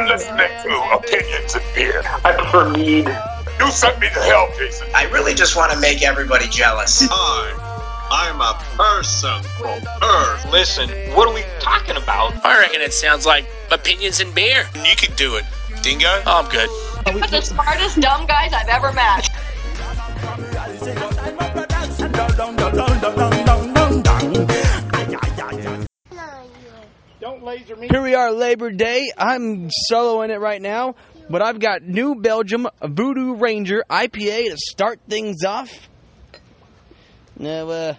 You're listening to Opinions in Beer. I prefer mead. You sent me to hell, Jason. I really just want to make everybody jealous. I, I'm a person from Earth. Listen, what are we talking about? I reckon it sounds like opinions and beer. You could do it. Dingo? Oh, I'm good. We're the smartest dumb guys I've ever met. Here we are, Labor Day. I'm soloing it right now, but I've got New Belgium Voodoo Ranger IPA to start things off. Now, uh,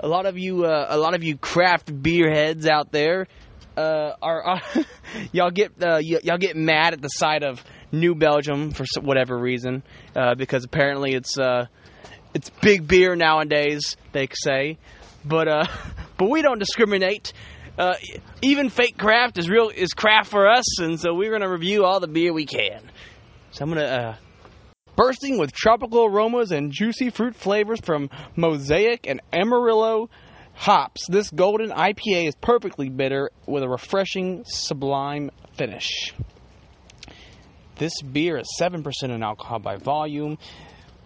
a lot of you, uh, a lot of you craft beer heads out there, uh, are, y'all get uh, y- y'all get mad at the sight of New Belgium for whatever reason, uh, because apparently it's uh, it's big beer nowadays. They say, but uh, but we don't discriminate. Uh, even fake craft is real is craft for us, and so we're gonna review all the beer we can. So I'm gonna uh, bursting with tropical aromas and juicy fruit flavors from Mosaic and Amarillo hops. This golden IPA is perfectly bitter with a refreshing, sublime finish. This beer is 7% in alcohol by volume,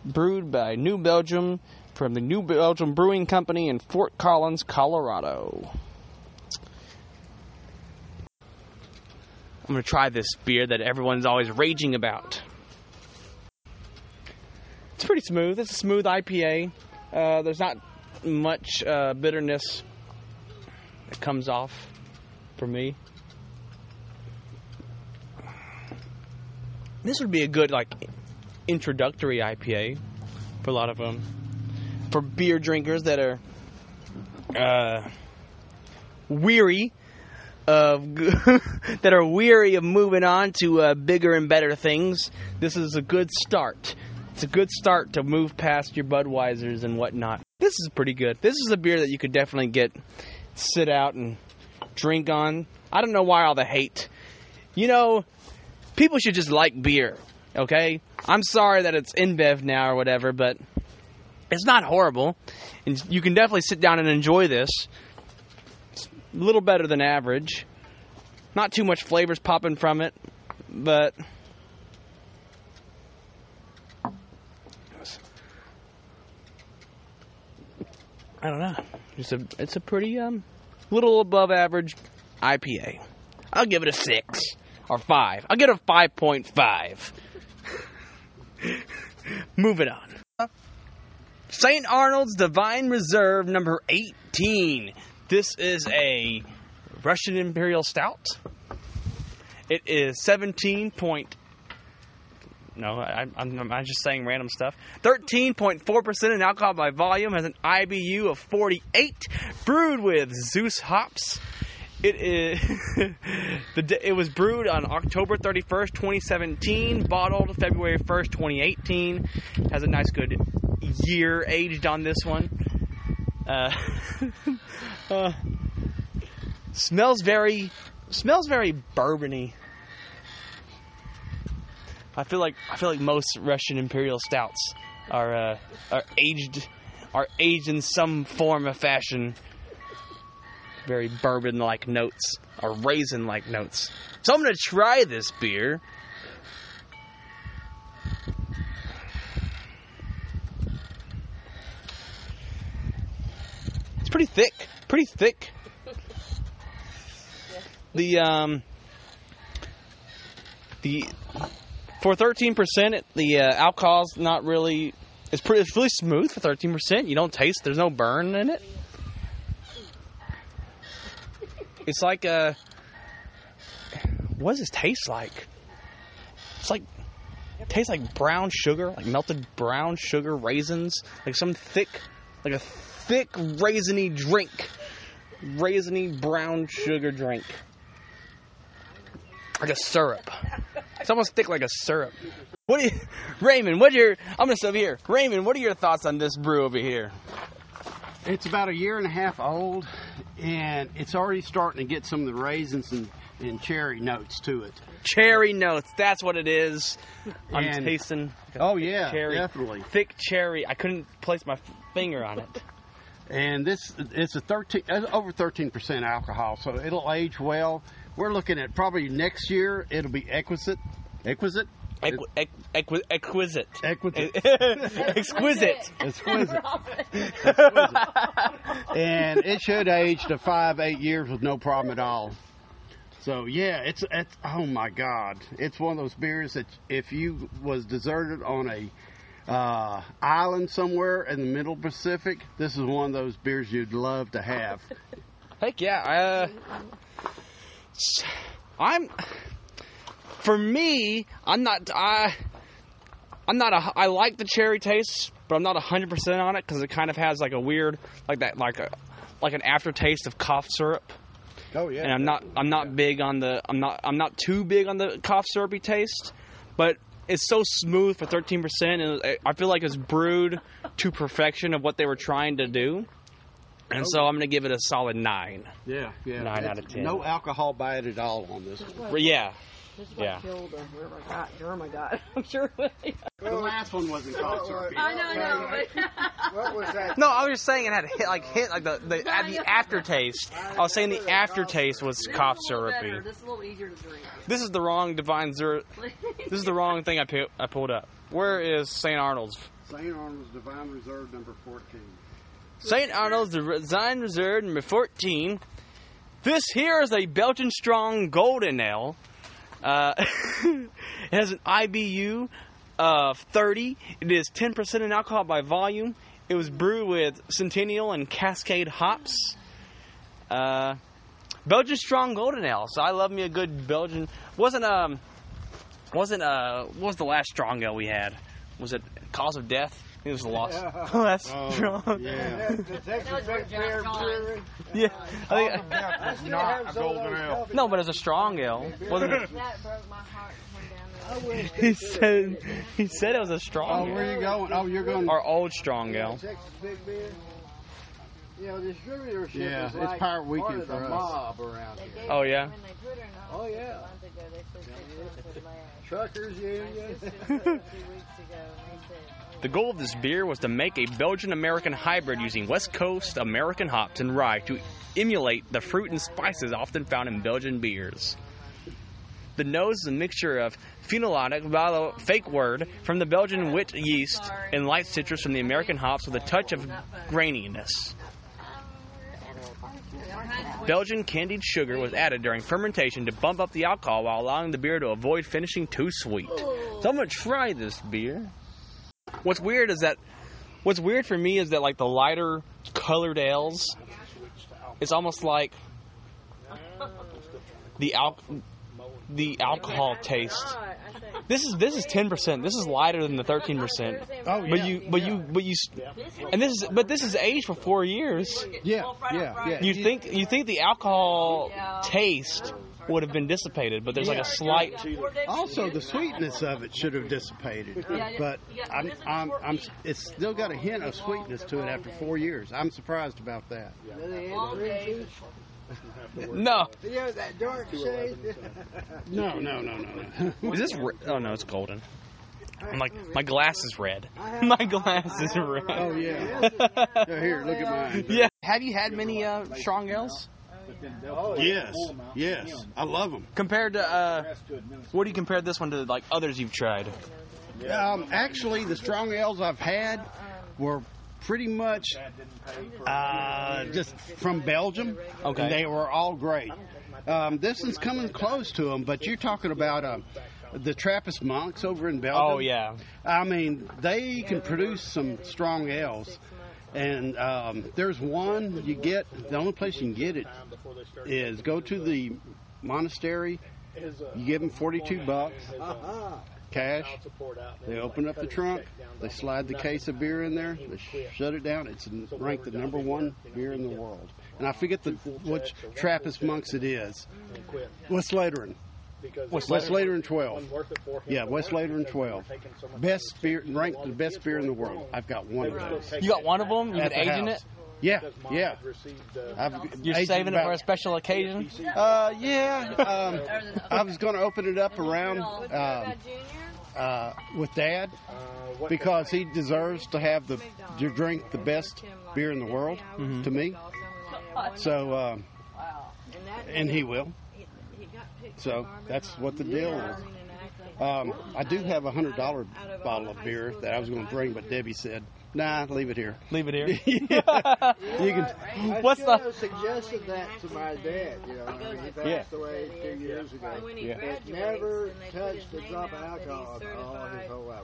brewed by New Belgium from the New Belgium Brewing Company in Fort Collins, Colorado. I'm going to try this beer that everyone's always raging about. It's pretty smooth. It's a smooth IPA. Uh, there's not much uh, bitterness that comes off for me. This would be a good like introductory IPA for a lot of them. For beer drinkers that are uh, weary of that are weary of moving on to uh, bigger and better things, this is a good start. It's a good start to move past your Budweisers and whatnot. This is pretty good. This is a beer that you could definitely get, sit out and drink on. I don't know why all the hate. You know, people should just like beer, okay? I'm sorry that it's InBev now or whatever, but it's not horrible. And you can definitely sit down and enjoy this. It's a little better than average. Not too much flavors popping from it, but I don't know. It's a it's a pretty um little above average IPA. I'll give it a six or five. I'll get a five point five. Moving on. St. Arnold's Divine Reserve number 18. This is a Russian Imperial Stout. It is 17 point. No, I, I'm, I'm just saying random stuff. 13.4% in alcohol by volume has an IBU of 48, brewed with Zeus hops. It is the it was brewed on October 31st, 2017, bottled February 1st, 2018. Has a nice good year aged on this one. Uh, uh, smells very smells very bourbony. I feel like I feel like most Russian imperial stouts are uh, are aged are aged in some form of fashion. Very bourbon-like notes or raisin-like notes. So I'm gonna try this beer. Pretty thick, pretty thick. The um the for 13%, the uh, alcohol's not really. It's pretty. It's really smooth for 13%. You don't taste. There's no burn in it. It's like a. What does this taste like? It's like. It tastes like brown sugar, like melted brown sugar raisins, like some thick, like a thick raisiny drink, raisiny brown sugar drink, like a syrup. It's almost thick like a syrup. What do you, Raymond? What are your? I'm gonna stop here. Raymond, what are your thoughts on this brew over here? It's about a year and a half old, and it's already starting to get some of the raisins and, and cherry notes to it. Cherry notes. That's what it is. I'm And- tasting. Oh yeah, cherry, definitely. thick cherry. I couldn't place my finger on it. And this it's a 13 uh, over 13 percent alcohol, so it'll age well. we're looking at probably next year. It'll be exquisite. Exquisite. Equi- equi- equi- exquisite. Exquisite. Exquisite. Exquisite. and it should age to five, eight years with no problem at all. So yeah, it's it's oh my god, it's one of those beers that if you was deserted on a uh, island somewhere in the Middle Pacific, this is one of those beers you'd love to have. Heck yeah. Uh, I'm. For me, I'm not. I. I'm not a. I like the cherry taste, but I'm not hundred percent on it because it kind of has like a weird, like that, like a, like an aftertaste of cough syrup. Oh yeah, And I'm not. I'm not big on the. I'm not. I'm not too big on the cough syrupy taste, but it's so smooth for 13%, and I- feel like it's brewed to perfection of what they were trying to do. And so I'm gonna give it a solid nine. Yeah, yeah. Nine out of 10. No alcohol by it at all on this. But yeah, This is what Yeah. killed him. Whoever got Germ, I got. I'm sure. it. The last one wasn't cough syrupy. I know, I know. But What was that? No, I was just saying it had hit like hit like the the, the aftertaste. I was saying the aftertaste was cough This is a better. syrupy. This is a little easier to drink. This is the wrong divine zer. This is the wrong thing I pu- I pulled up. Where is St. Arnold's? St. Arnold's Divine Reserve number 14. St. Arnold's Divine Reserve number 14. This here is a Belgian strong golden ale. Uh, it has an IBU of 30. It is 10% in alcohol by volume. It was brewed with Centennial and Cascade hops. Uh, Belgian strong golden ale. So I love me a good Belgian. Wasn't um, wasn't uh, what was the last strong ale we had? Was it Cause of Death? It was the lost. last strong. Yeah. The oh, Texas was Big Jack Bear John's. Brewery. Yeah, I think, That's not a golden ale. no, but it's a strong ale. Wasn't it? That broke my heart when down there. He said he said it was a strong. Oh, strong where ale. you going? Oh, you're going. Or old strong ale. Texas Big Beer. You know, distributorship Yeah, is it's like Pirate Weekend part of for the us. mob around here. Oh, yeah? When they put her in the Oh, yeah. hospital a month ago, they said six months would last. Truckers My Union. sister The goal of this beer was to make a Belgian American hybrid using West Coast American hops and rye to emulate the fruit and spices often found in Belgian beers. The nose is a mixture of phenolic, valo- fake word, from the Belgian wit yeast and light citrus from the American hops with a touch of graininess. Belgian candied sugar was added during fermentation to bump up the alcohol while allowing the beer to avoid finishing too sweet. So try this beer. What's weird is that what's weird for me is that like the lighter colored ales, it's almost like the al- the alcohol taste. This is this is ten percent. This is lighter than the thirteen percent. Oh, But yeah, you but you but you and this is but this is aged for four years. Yeah, yeah, yeah. You think you think the alcohol taste would have been dissipated, but there's like a slight. Also, the sweetness of it should have dissipated, but I'm, I'm, I'm, it's still got a hint of sweetness to it after four years. I'm surprised about that. No, You know that dark shade? No, no, no, no, no. is this? Re- oh no, it's golden. I'm like my glass is red. My glass is red. Oh yeah. Yeah, Here, look at mine. Yeah. Have you had many uh, strong ales Yes, yes, I love them. compared to? Uh, what do you compare this one to? Like others you've tried? Um, actually, the strong ales I've had were pretty much uh, just from Belgium. Okay. And they were all great. Um, this one's coming close to them, but you're talking about uh, the Trappist monks over in Belgium. Oh yeah. I mean, they can produce some strong ales. And um, there's one you get, the only place you can get it is go to the monastery. You give them 42 bucks uh-huh, cash. They open up the trunk. They slide the case of beer in there. They sh- shut it down. It's ranked the number one beer in the world. And I forget the which Trappist monks it is. Westvleteren. West Lateran 12. Yeah, Westvleteren 12. Best beer, ranked the best beer in the world. I've got one of those. You got one of them. You've At been aging it. Yeah, yeah. I've You're aged saving it for a special occasion. Uh, yeah. Um, I was going to open it up around um, uh, with Dad because he deserves to have the to drink the best beer in the world to me. So, um, and he will. So that's what the deal is. Um, I do have a hundred dollar bottle of beer that I was going to bring, but Debbie said, "Nah, leave it here." Leave it here. you can. I What's should the- have suggested that to my dad. You know, I mean, he passed Yeah. away two years ago. Yeah. But never touched a drop of alcohol all his whole life.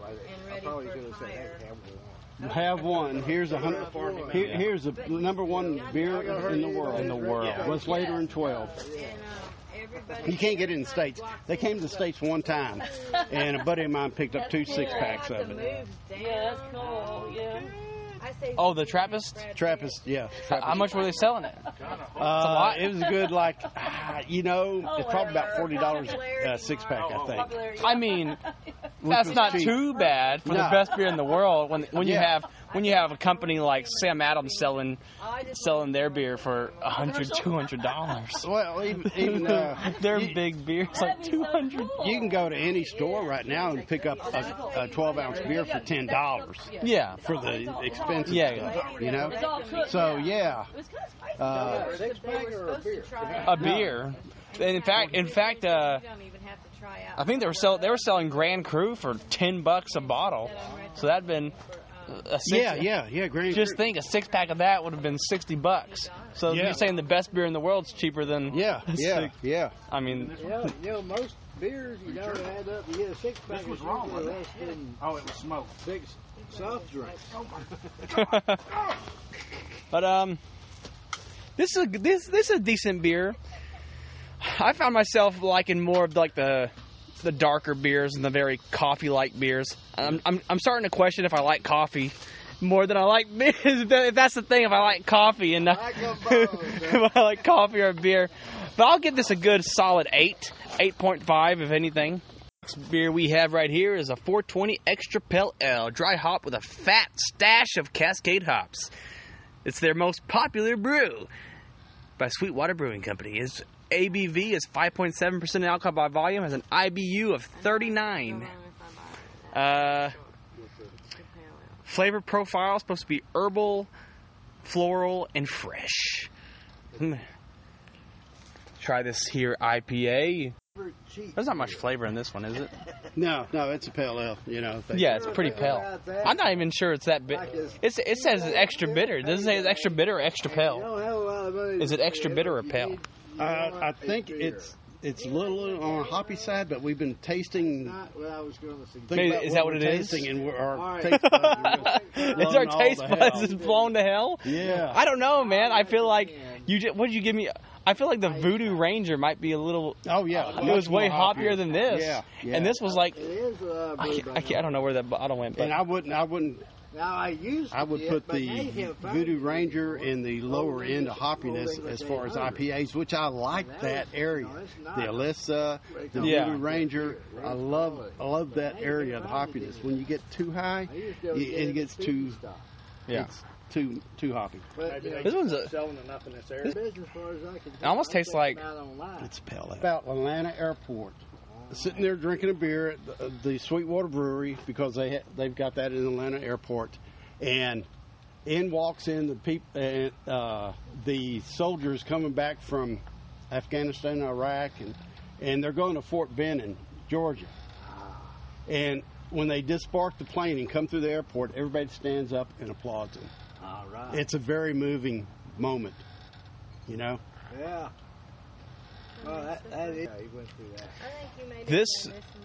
I, I probably should have said, "Hey, have one." Have one. Here's a hundred. Here, here's the number one beer in the world. In the world. Was later in twelve. You can't get it in the states. They came to the states one time, and a buddy of mine picked up two six packs of it. Yeah, that's cool. Yeah. Oh, the Trappist. Trappist, yeah. How much were they selling it? Uh, lot. It was good, like, ah, you know, it's probably about forty dollars a six pack, I think. I mean, that's not cheap. too bad for the best beer in the world. When when you Yeah. have when you have a company like Sam Adams selling selling their beer for a hundred, two hundred dollars. Well, even, even uh, Their big beer is like two hundred. you can go to any store right now and pick up a, a twelve ounce beer for ten dollars Yeah. for the expensive Yeah, yeah. stuff, you know. So yeah, uh, Six pack or a beer? a beer. And in fact, in fact, uh, I think they were sell they were selling Grand Cru for ten bucks a bottle. So that'd been a six, yeah, yeah, yeah. Grand Just Cru. think, a six pack of that would have been sixty bucks. So Yeah. you're saying the best beer in the world's cheaper than Yeah, yeah, six- yeah. I mean, Yeah, you know, most beers, you know, add up. You get a six pack. This was wrong. Less than Oh, it was smoke. big soft drinks. but um, this is a, this this is a decent beer. I found myself liking more of like the the darker beers and the very coffee like beers. I'm, I'm I'm starting to question if I like coffee more than I like beer. If that's the thing, if I like coffee and not, I both, if I like coffee or beer. But I'll give this a good solid eight, eight point five if anything. Next beer we have right here is a 420 Extra Pale Ale, dry hop with a fat stash of Cascade hops. It's their most popular brew by Sweetwater Brewing Company. Its ABV is 5.7% alcohol by volume, has an IBU of 39. Uh, flavor profile is supposed to be herbal, floral, and fresh. Hmm. Try this here IPA. There's not much flavor in this one, is it? No, no, it's a pale ale. You know. Yeah, it's pretty pale. I'm not even sure it's that bit. It's it says it's extra bitter. Does it say it's extra bitter or extra pale? don't have a lot of money. Is it extra bitter or pale? Uh, I think it's it's a little on the hoppy side, but we've been tasting. Not what I was going to suggest. think Maybe- about is that we're what it is? tasting, And we're, our All right. taste buds are just Is blown our all taste to buds hell. is blown to hell? Yeah. I don't know, man. I feel like you. Just, what did you give me? I feel like the Voodoo Ranger might be a little. Oh yeah. It was much way more hoppier than this. Yeah, yeah. And this was like. It is uh, I, can't, I, can't, I don't know where that bottle went, but And I wouldn't. I wouldn't. Now I used. I would it, put but now you the Voodoo Ranger in the lower end of hoppiness as far as IPAs, which I like that area. The Alyssa, the Yeah. Voodoo Ranger, I love. I love that area of the hoppiness. When you get too high, I used to it, it gets too. yeah. It's too too hoppy. But, you know, This one's a. selling enough in this area. Business as far as I can tell. almost I tastes like- them out online. It's pale ale. About Atlanta Airport, sitting there drinking a beer at the, the Sweetwater Brewery because they ha- they've got that in Atlanta Airport, and in walks in the peop- uh, uh, the soldiers coming back from Afghanistan, and Iraq, and and they're going to Fort Benning, Georgia, and when they disembark the plane and come through the airport, everybody stands up and applauds them. All right. It's a very moving moment, you know. yeah. Well, that, that is. Yeah, he went through that. This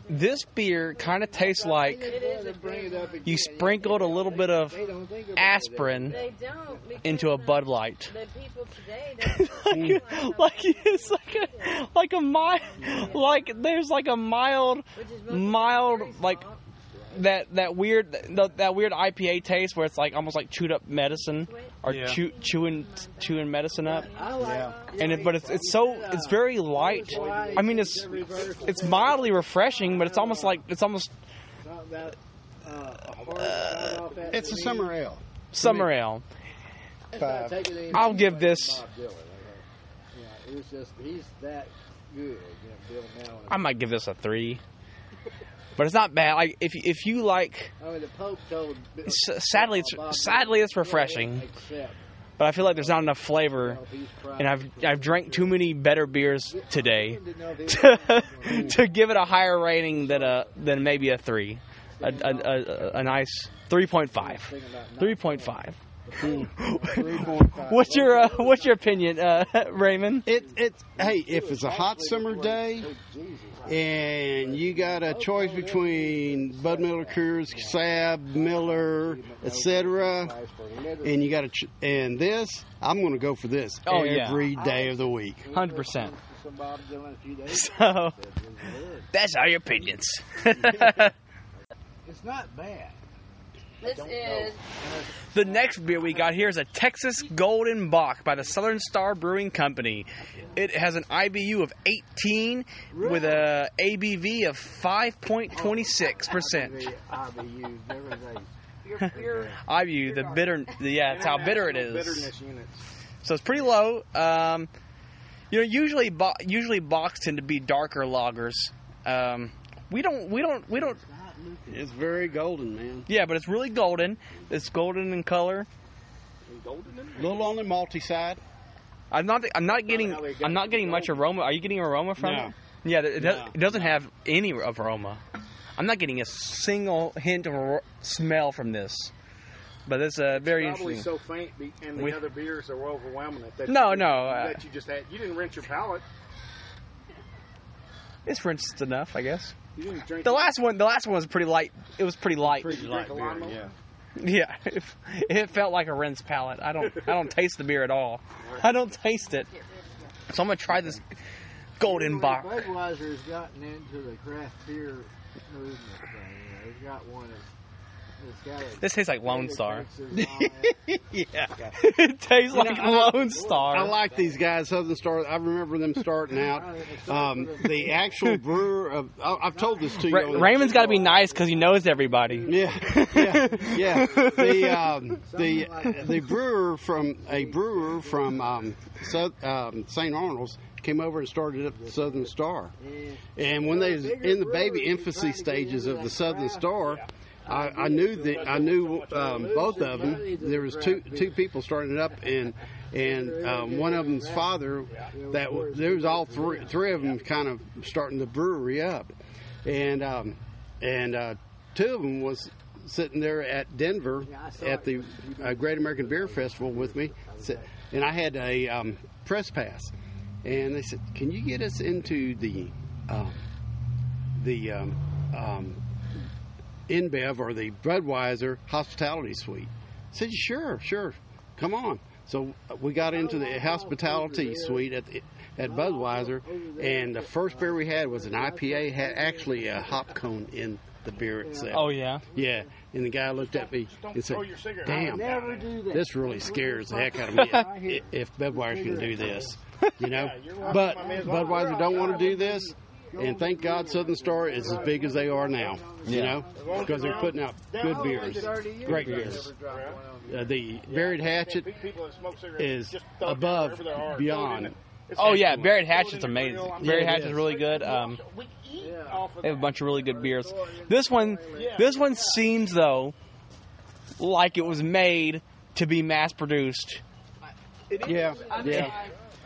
this beer kind of tastes like To bring it up again, you sprinkled a little bit of They don't think about aspirin They don't. because, into a Bud Light. The people today don't. like, like it's like a like a mild like there's like a mild Which is most mild Gary's like fault. That that weird that, that weird IPA taste where it's like almost like chewed up medicine or Yeah. chew, chewing chewing medicine up. Yeah. And it, but it's it's so it's very light. I mean it's it's mildly refreshing, but it's almost like it's almost Talk uh, a hard start off at It's a summer ale. summer ale. It's not taking I'll give this- from Bob Dylan. Just he's that good. Bill I might give this a three, but it's not bad. Like if if you like, I mean, the Pope told. S- sadly, it's- sadly, it's refreshing." accept but I feel like there's not enough flavor, and I've I've drank too many better beers today to, to give it a higher rating than a than maybe a three, a a, a, a nice three point five, three point five. What's your uh, what's your opinion, uh, Raymond? It it's hey, if it's a hot summer day and you got a choice between Bud Miller Coors, Sab, Miller, etc., and you got to ch- and this, I'm going to go for this Oh, yeah. every day of the week. Hundred percent. Some Bob Dylan a few days. So that's our opinions. It's not bad. This is The next beer we got here is a Texas Golden Bock by the Southern Star Brewing Company. It has an IBU of 18 with a ABV of 5.26%. IBU, never days. your your IBU, the bitter, the, yeah, that's how bitter it is. Bitterness units. So it's pretty low. Um, you know, usually bo- usually bocks tend to be darker lagers. Um, we don't, we don't, we don't. It's very golden, man. Yeah, but it's really golden. It's golden in color. A little on the malty side. I'm not. I'm not getting. I'm not getting much aroma. Are you getting aroma from No. it? Yeah, it, does, No. it doesn't have any aroma. I'm not getting a single hint of ar- smell from this. But it's uh, very Probably interesting. so faint, and the We- other beers are overwhelming it. That No, you, no, uh, that you just had. You didn't rinse your palate. It's rinsed enough, I guess. You didn't drink. The last one, the last one was pretty light. It was pretty light. Did you drink a lot more? yeah. Yeah, it, it felt like a rinse palate. I don't. I don't taste the beer at all. I don't taste it. So I'm gonna try this golden bock. Budweiser has gotten into the craft beer movement thing. You know, they've got one that's, that's got a This tastes like Lone Star. Texas on it. yeah. it tastes You like know, Lone Star. I like these guys, Southern Star. I remember them starting out. Um, the actual brewer of, I- I've told this to you. Ra- Raymond's got to be nice because he knows everybody. Yeah, yeah, yeah. The um, the the brewer from a brewer from um, South, um, St. Arnold's came over and started up the Southern Star. And when they was in the baby infancy stages of the Southern Star, I, I knew that I knew um, both of them. There was two two people starting it up, and and um, one of them's father. That there was all three three of them kind of starting the brewery up, and um, and uh, two of them was sitting there at Denver at the uh, Great American Beer Festival with me, and I had a um, press pass, and they said, "Can you get us into the um, the um, um, InBev or the Budweiser hospitality suite?" I said, "Sure, sure, come on." So uh, we got into the hospitality suite at the, at Budweiser, and the first beer we had was an IPA. Had actually a hop cone in the beer itself. Oh yeah. Yeah, and the guy looked at me and said, "Damn, Never this really scares the heck out of me if, if Budweiser can do this." You know, but Budweiser don't want to do this, and thank God Southern Star is as big as they are now. You know, because they're putting out good beers, great beers. Uh, the Buried Hatchet is above, beyond. Oh yeah, Buried Hatchet's amazing. Yeah, Barrett it Hatchet's is. really good. Um, they have a bunch of really good beers. This one, this one seems though like it was made to be mass produced. Yeah, yeah.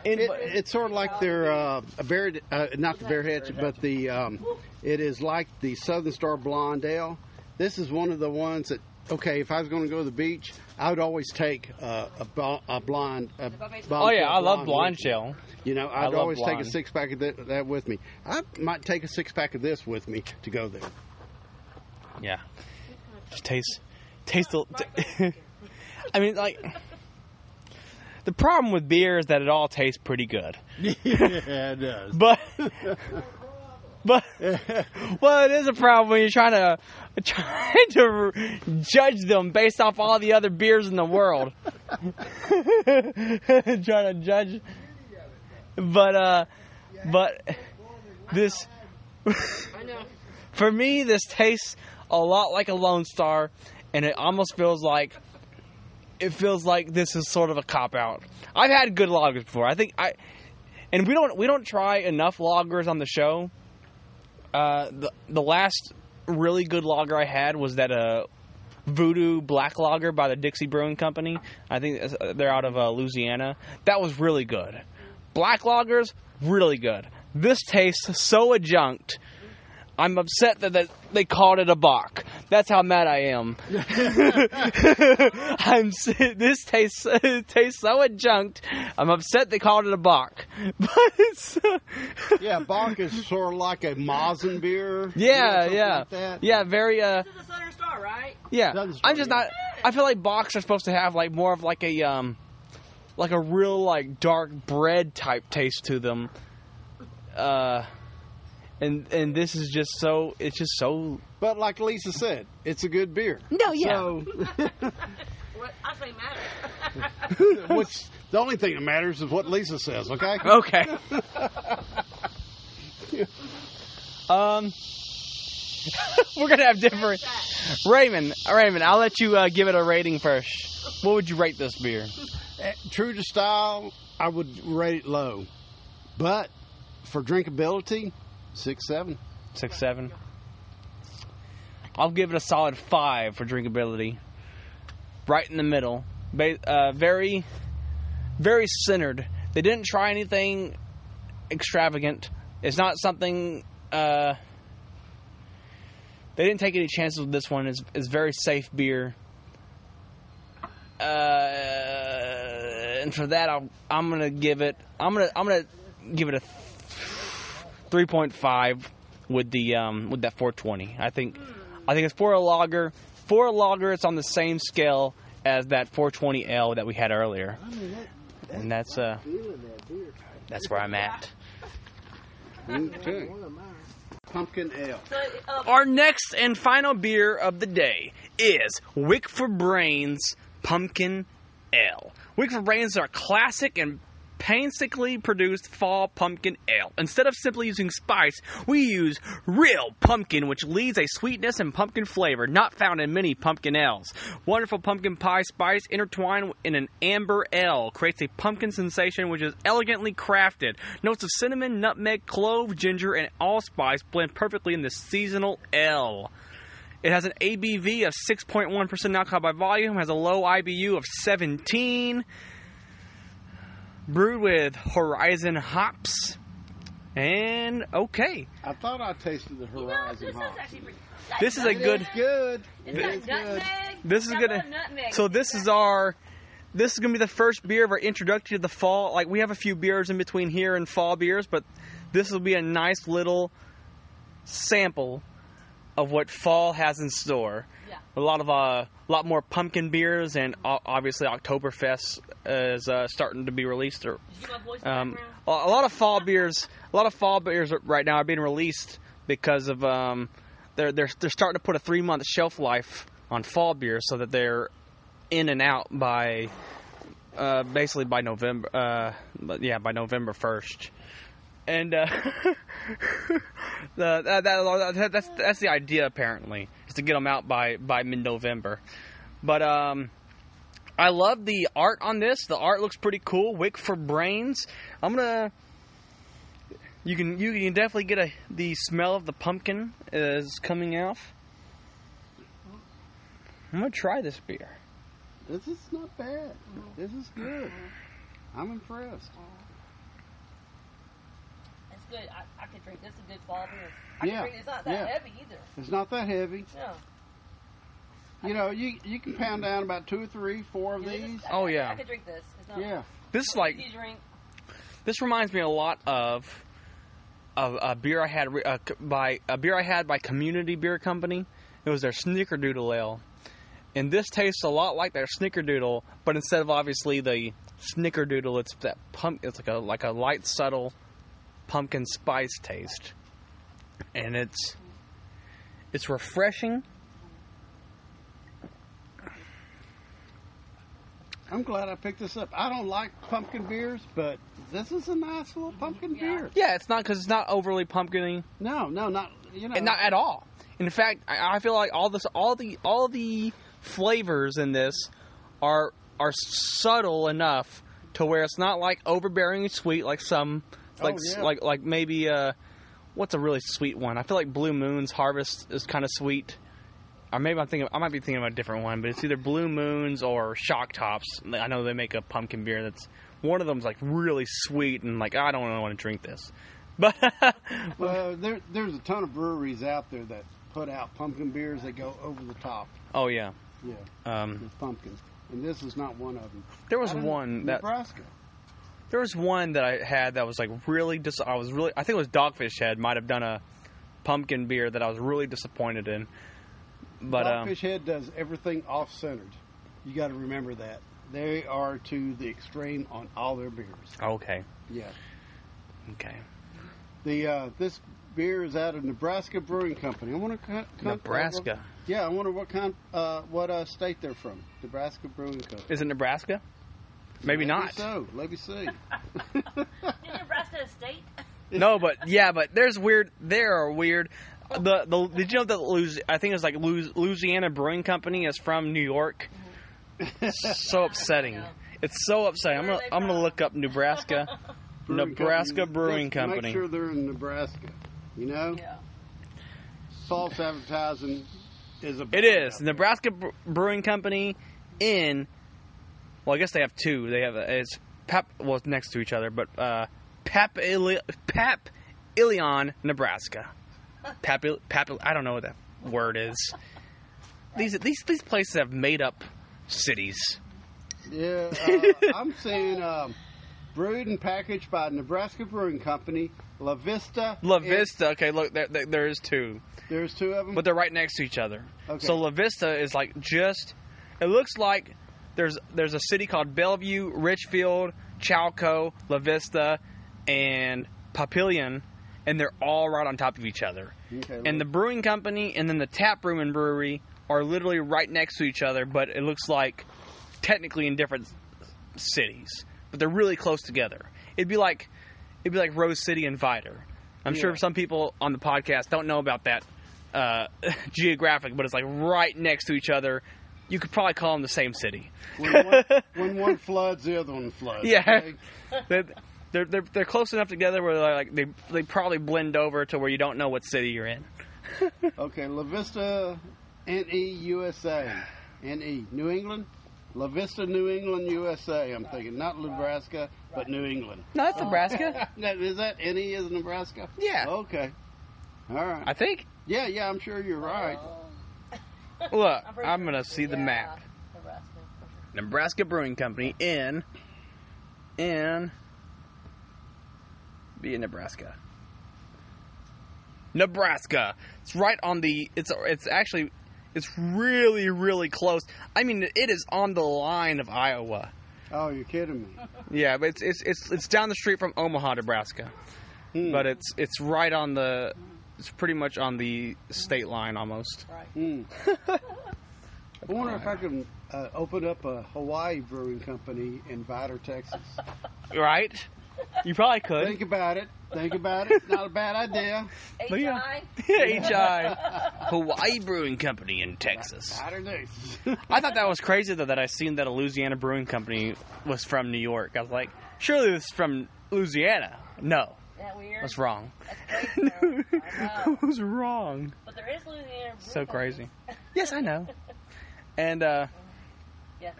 In, It, it's sort of like their uh, a buried, uh, not the bear hatchet, but the um, it is like the Southern Star Blonde Ale. This is one of the ones that okay, if I was going to go to the beach, I would always take uh, a, bo- a blonde. A oh yeah, I love blonde with shell. You know, I I'd love always take a six pack of that, that with me. I might take a six pack of this with me to go there. Yeah, just taste, taste the. T- I mean, like the problem with beer is that it all tastes pretty good. yeah, it does. But but well, it is a problem when you're trying to trying to judge them based off all the other beers in the world. trying to judge, but uh, but this I know. for me this tastes a lot like a Lone Star, and it almost feels like it feels like this is sort of a cop out. I've had good lagers before. I think I and we don't we don't try enough lagers on the show. Uh, the the last really good lager I had was that uh Voodoo Black Lager by the Dixie Brewing Company. I think uh, they're out of uh, Louisiana. That was really good. Black lagers, really good. This tastes so adjunct. I'm upset that that they called it a Bock. That's how mad I am. I'm this tastes it tastes so adjunct. I'm upset they called it a Bock. But it's Yeah, Bock is sort of like a Mosin beer. yeah, yeah, like yeah. Very uh, This is the Southern Star, right? yeah. Doesn't I'm just not. I feel like Bocks are supposed to have like more of like a um, like a real like dark bread type taste to them. Uh, and and this is just so. It's just so. But like Lisa said, it's a good beer. No, yeah. So, What I say matters. which the only thing that matters is what Lisa says. Okay. Okay. um, we're gonna have different. Raymond, Raymond, I'll let you uh, give it a rating first. What would you rate this beer? Eh, True to style, I would rate it low, but for drinkability, six seven. Six seven. I'll give it a solid five for drinkability. Right in the middle. Uh, very, very centered. They didn't try anything extravagant. It's not something. Uh, they didn't take any chances with this one. It's, it's very safe beer. Uh, and for that, I'll, I'm gonna give it. I'm gonna. I'm gonna give it a three point five with the um, with that 420. I think I think it's for a lager. For a lager, it's on the same scale as that 420L that we had earlier, and that's uh that's where I'm at. Okay. Pumpkin ale. Uh, Our next and final beer of the day is Wick for Brains Pumpkin Ale. Wick for Brains are classic and painstakingly produced fall pumpkin ale. Instead of simply using spice, we use real pumpkin, which leads a sweetness and pumpkin flavor not found in many pumpkin ales. Wonderful pumpkin pie spice intertwined in an amber ale creates a pumpkin sensation which is elegantly crafted. Notes of cinnamon, nutmeg, clove, ginger, and allspice blend perfectly in this seasonal ale. It has an ABV of 6.1% alcohol by volume, has a low IBU of 17, brewed with Horizon hops. And okay, I thought I tasted the you know, Horizon this is actually pretty. this is a good. is good. It's It got is good. nutmeg. This is Got gonna. nutmeg. So this is our. This is gonna be the first beer of our introduction to the fall. Like we have a few beers in between here and fall beers, but this will be a nice little sample of what fall has in store. Yeah. A lot of uh, a lot more pumpkin beers, and obviously Oktoberfest is uh, starting to be released. Or Did you get my voice in the um, a a lot of fall beers, a lot of fall beers right now are being released because of um, they're they're they're starting to put a three month shelf life on fall beers so that they're in and out by uh, basically by November. Uh, but yeah, by November first. And uh, the, that, that, that's that's the idea apparently is to get them out by by mid November. But um, I love the art on this. The art looks pretty cool. Wick for brains. I'm gonna. You can you can definitely get a the smell of the pumpkin is coming off. I'm gonna try this beer. This is not bad. This is good. I'm impressed. It's good. I, I could drink this. Is a good fall beer. I Yeah, can drink. It's not that yeah. heavy either. It's not that heavy. No. You know, you you can pound down about two or three, four of Yeah, these. is- Oh, I- yeah. I could drink this. It's not, Yeah. This is like Easy drink. this reminds me a lot of of a beer I had re- uh, by a beer I had by Community Beer Company. It was their Snickerdoodle Ale, and this tastes a lot like their Snickerdoodle, but instead of obviously the Snickerdoodle, it's that pump. It's like a like a light, subtle pumpkin spice taste, and it's it's refreshing. I'm glad I picked this up. I don't like pumpkin beers, but this is a nice little pumpkin Yeah. beer. Yeah, it's not because it's not overly pumpkiny. No, no, not you know. and not at all. In fact, I, I feel like all this, all the, all the flavors in this are are subtle enough to where it's not like overbearingly sweet like some, like Oh, yeah. like like maybe uh, what's a really sweet one? I feel like Blue Moon's Harvest is kind of sweet. Or maybe I'm thinking I might be thinking of a different one, but it's either Blue Moons or Shock Tops. I know they make a pumpkin beer that's one of them's like really sweet and like I don't want to drink this, but Well, there, there's a ton of breweries out there that put out pumpkin beers that go over the top. oh yeah, Yeah, um, with pumpkins. And this is not one of them. there was one that Nebraska. there was one that I had that was like really dis- I was really I think it was Dogfish Head might have done a pumpkin beer that I was really disappointed in, but um, Head does everything off centered. You got to remember that. They are to the extreme on all their beers. okay, Yeah. okay, The uh, this beer is out of Nebraska Brewing Company. I want to Nebraska yeah, I wonder what kind, uh, what uh, state they're from. Nebraska Brewing Company. is it Nebraska? Maybe not. So let me see. Did Nebraska a state? No, but yeah, but there's weird. There are weird. The the did you know that Louis, I think it's like Louisiana Brewing Company is from New York. so upsetting. It's so upsetting. I'm gonna I'm gonna look up Nebraska. Brewing Nebraska Company. Brewing Just Company. Make sure they're in Nebraska. You know, Yeah. false advertising is a. It is Nebraska Brewing Company in. Well, I guess they have two. They have a, it's Pap. Well, it's next to each other, but uh, Pap Ili- Pap Ilion, Nebraska. Pap Pap. I don't know what that word is. These these these places have made up cities. Yeah, uh, I'm saying um, brewed and packaged by Nebraska Brewing Company, La Vista. La Vista. Okay, look, there, there, there is two, There's two of them. but they're right next to each other. Okay. So La Vista is like just. It looks like there's there's a city called Bellevue, Richfield, Chalco, La Vista, and Papillion, and they're all right on top of each other. okay, And the brewing company and then the tap room and brewery are literally right next to each other, but it looks like technically in different cities, but they're really close together. It'd be like it'd be like Rose City and Vidor. I'm Yeah. sure some people on the podcast don't know about that uh, geographic, but it's like right next to each other. You could probably call them the same city. when, one, when one floods, the other one floods. Yeah. okay? They're, they're they're they're close enough together where they're like they they probably blend over to where you don't know what city you're in. Okay, La Vista, NE USA, NE New England, La Vista, New England, USA. I'm thinking not Nebraska, but New England. No, that's Nebraska. is that NE is Nebraska? Yeah. Okay. All right. I think. Yeah, yeah, I'm sure you're right. Look, pretty I'm gonna see the yeah, map. Nebraska. Nebraska Brewing Company in in be in Nebraska. Nebraska. It's right on the. It's it's actually it's really really close. I mean, it is on the line of Iowa. Oh, you're kidding me. Yeah, but it's it's it's it's down the street from Omaha, Nebraska. Hmm. But it's it's right on the. It's pretty much on the state line almost. Hmm. I wonder if I can uh, open up a Hawaii brewing company in Vidor, Texas. Right? You probably could. Think about it. Think about it. Not a bad idea. Look at- HI? HI Hawaii Brewing Company in Texas. Saturday. I thought that was crazy though that I seen that a Louisiana brewing company was from New York. I was like, surely this is from Louisiana. No, Isn't that weird? I wrong. That's crazy. though. I know. I was wrong. But there is Louisiana. So crazy. Yes, I know. And uh, Yeah.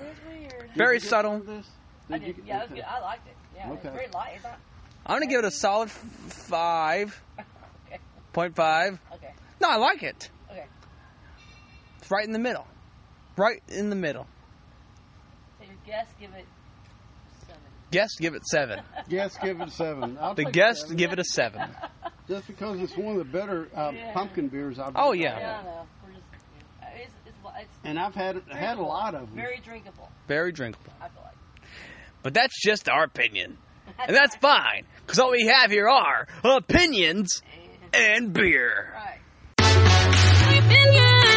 It is weird. very Did subtle. some this? I Did you did. get- Yeah, it was good. I liked it. Yeah, Okay. it's very light. It's not. I'm gonna give it a solid f- five Okay. point five. Okay. No, I like it. Okay. It's right in the middle. Right in the middle. So your guess, give it seven. Guests give it seven. Guests give it seven. I'll The guests seven. give it a seven. just because it's one of the better uh, Yeah. pumpkin beers I've. Oh, ever yeah. It's, it's, it's And I've had had a lot of them. Very drinkable. Very drinkable. I feel like. But that's just our opinion. And that's fine, because all we have here are opinions and beer. Right. Opinions.